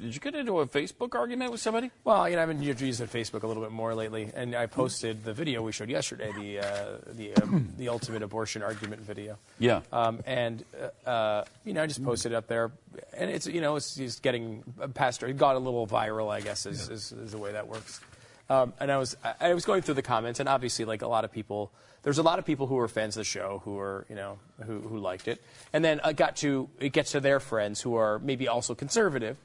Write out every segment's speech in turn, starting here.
Did you get into a Facebook argument with somebody? Well, you know, I've been using Facebook a little bit more lately, and I posted the video we showed yesterday, the uh, the um, the ultimate abortion argument video. Yeah. Um, and uh, uh, you know, I just posted it up there, and it's you know, it's just getting passed. It got a little viral, I guess, is, is, is the way that works. Um, and I was I was going through the comments, and obviously, like a lot of people, there's a lot of people who are fans of the show who are you know who who liked it, and then I got to it gets to their friends who are maybe also conservative,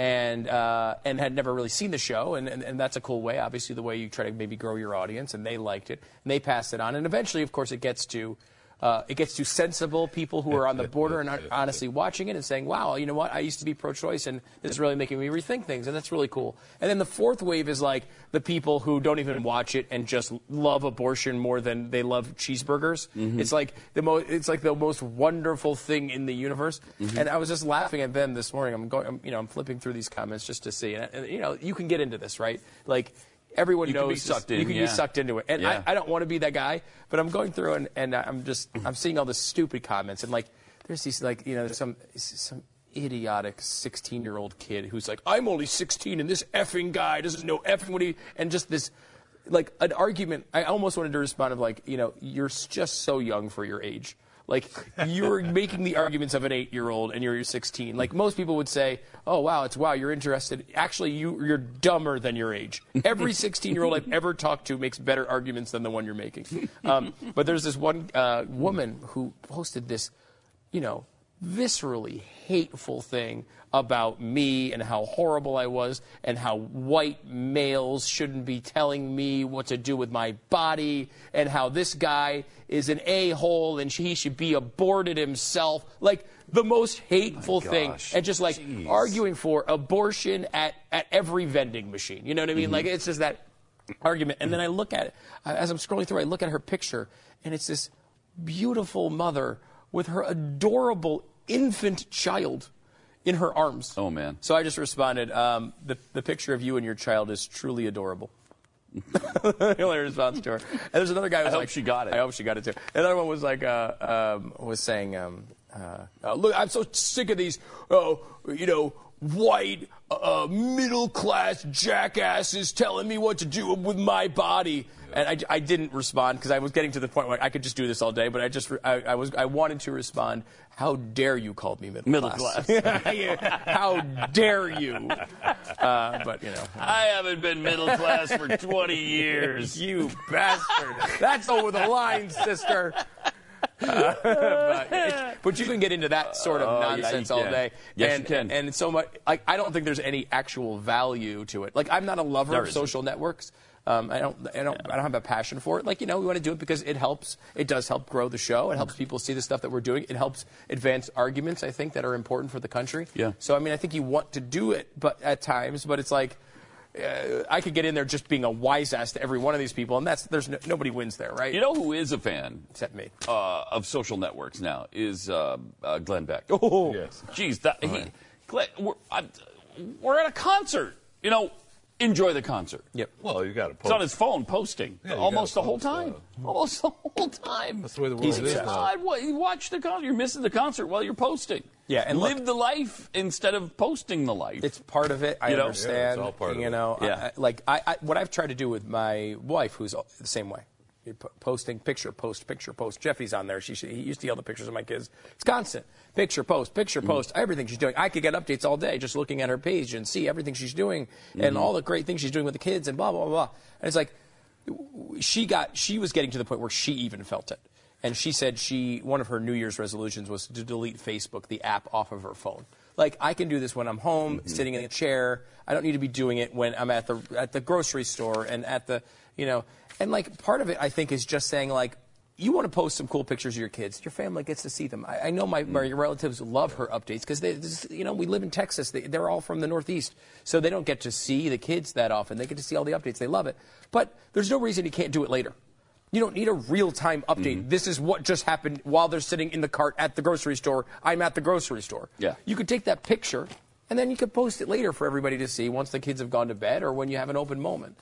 and uh, and had never really seen the show, and, and and that's a cool way, obviously, the way you try to maybe grow your audience, and they liked it, and they passed it on, and eventually, of course, it gets to. Uh, it gets to sensible people who are on the border and are honestly watching it and saying, wow, you know what? I used to be pro choice and this is really making me rethink things. And that's really cool. And then the fourth wave is like the people who don't even watch it and just love abortion more than they love cheeseburgers. It's like the most, it's like the most wonderful thing in the universe. And I was just laughing at them this morning. I'm going, I'm, you know, I'm flipping through these comments just to see. And, and you know, you can get into this, right? Like, Everyone You can knows be this- sucked in, You can yeah. be sucked into it, and Yeah. I, I don't want to be that guy. But I'm going through and, and uh, I'm just I'm seeing all the stupid comments and like there's these like you know there's some some idiotic 16 year old kid who's like I'm only 16 and this effing guy doesn't know effing what he and just this like an argument. I almost wanted to respond of like you know you're just so young for your age. Like you're making the arguments of an eight-year-old and you're 16. Like most people would say, "Oh wow, it's wow, you're interested." Actually, you you're dumber than your age. Every 16-year-old I've ever talked to makes better arguments than the one you're making. Um, but there's this one uh, woman who posted this, you know, viscerally hateful thing about me and how horrible I was and how white males shouldn't be telling me what to do with my body and how this guy is an a-hole and he should be aborted himself. Like the most hateful thing. and just like Jeez. arguing for abortion at, at every vending machine. You know what I mean? Mm-hmm. Like it's just that argument. And then I look at it as I'm scrolling through I look at her picture and it's this beautiful mother with her adorable infant child in her arms. Oh, man. So I just responded, um, the, the picture of you and your child is truly adorable. the only response to her. And there's another guy who was hope like, she got it. I hope she got it too. Another one was like, uh, um, was saying, um, uh, uh, look, I'm so sick of these, uh, you know, white, uh, middle class jackasses telling me what to do with my body. And I, I didn't respond because I was getting to the point where I could just do this all day. But I just, I, I was, I wanted to respond. How dare you call me middle, Middle class? How dare you? Uh, but you know, I haven't been middle class for 20 years. you bastard. That's over the line, sister. Uh, but, but you can get into that sort of Oh, yeah, nonsense all day. Yes, and, you can. And so much. Like, I don't think there's any actual value to it. Like, I'm not a lover There of isn't. social networks. Um, I don't. I don't. I don't have a passion for it. Like you know, we want to do it because it helps. It does help grow the show. It helps people see the stuff that we're doing. It helps advance arguments. I think that are important for the country. Yeah. So I mean, I think you want to do it, but at times, but it's like. Uh, I could get in there just being a wise ass to every one of these people, and that's there's no, nobody wins there, right? You know who is a fan except me. uh, of social networks now is uh, uh, Glenn Beck. Oh, Yes. Jeez, that, he, Glenn, we're, I, we're at a concert. You know, enjoy the concert. Yep. Well, you got to post. It's on his phone posting Yeah, almost the whole post, uh, time. Almost the whole time. That's the way the world He's is now. God, what, you watch the concert. You're missing the concert while you're posting. Yeah, and live look- the life instead of posting the life. It's part of it. I You know? understand. Yeah, it's all part of you it. know, Yeah. I, like I, I, what I've tried to do with my wife, who's the same way, You're po- posting picture, post, picture, post. Jeffy's on there. She, she he used to yell the pictures of my kids. It's constant. Picture, post, picture, mm. post. Everything she's doing. I could get updates all day just looking at her page and see everything she's doing and mm-hmm. all the great things she's doing with the kids and blah blah blah. blah. And it's like she got she was getting to the point where she even felt it and she said she one of her new year's resolutions was to delete facebook the app off of her phone like i can do this when i'm home mm-hmm. sitting in a chair i don't need to be doing it when i'm at the at the grocery store and at the you know and like part of it i think is just saying like you want to post some cool pictures of your kids. Your family gets to see them. I, I know my, my mm. relatives love her updates because they, this- you know, we live in Texas. They, they're all from the Northeast, so they don't get to see the kids that often. They get to see all the updates. They love it. But there's no reason you can't do it later. You don't need a real time update. Mm-hmm. This is what just happened while they're sitting in the cart at the grocery store. I'm at the grocery store. Yeah. You could take that picture and then you could post it later for everybody to see once the kids have gone to bed or when you have an open moment.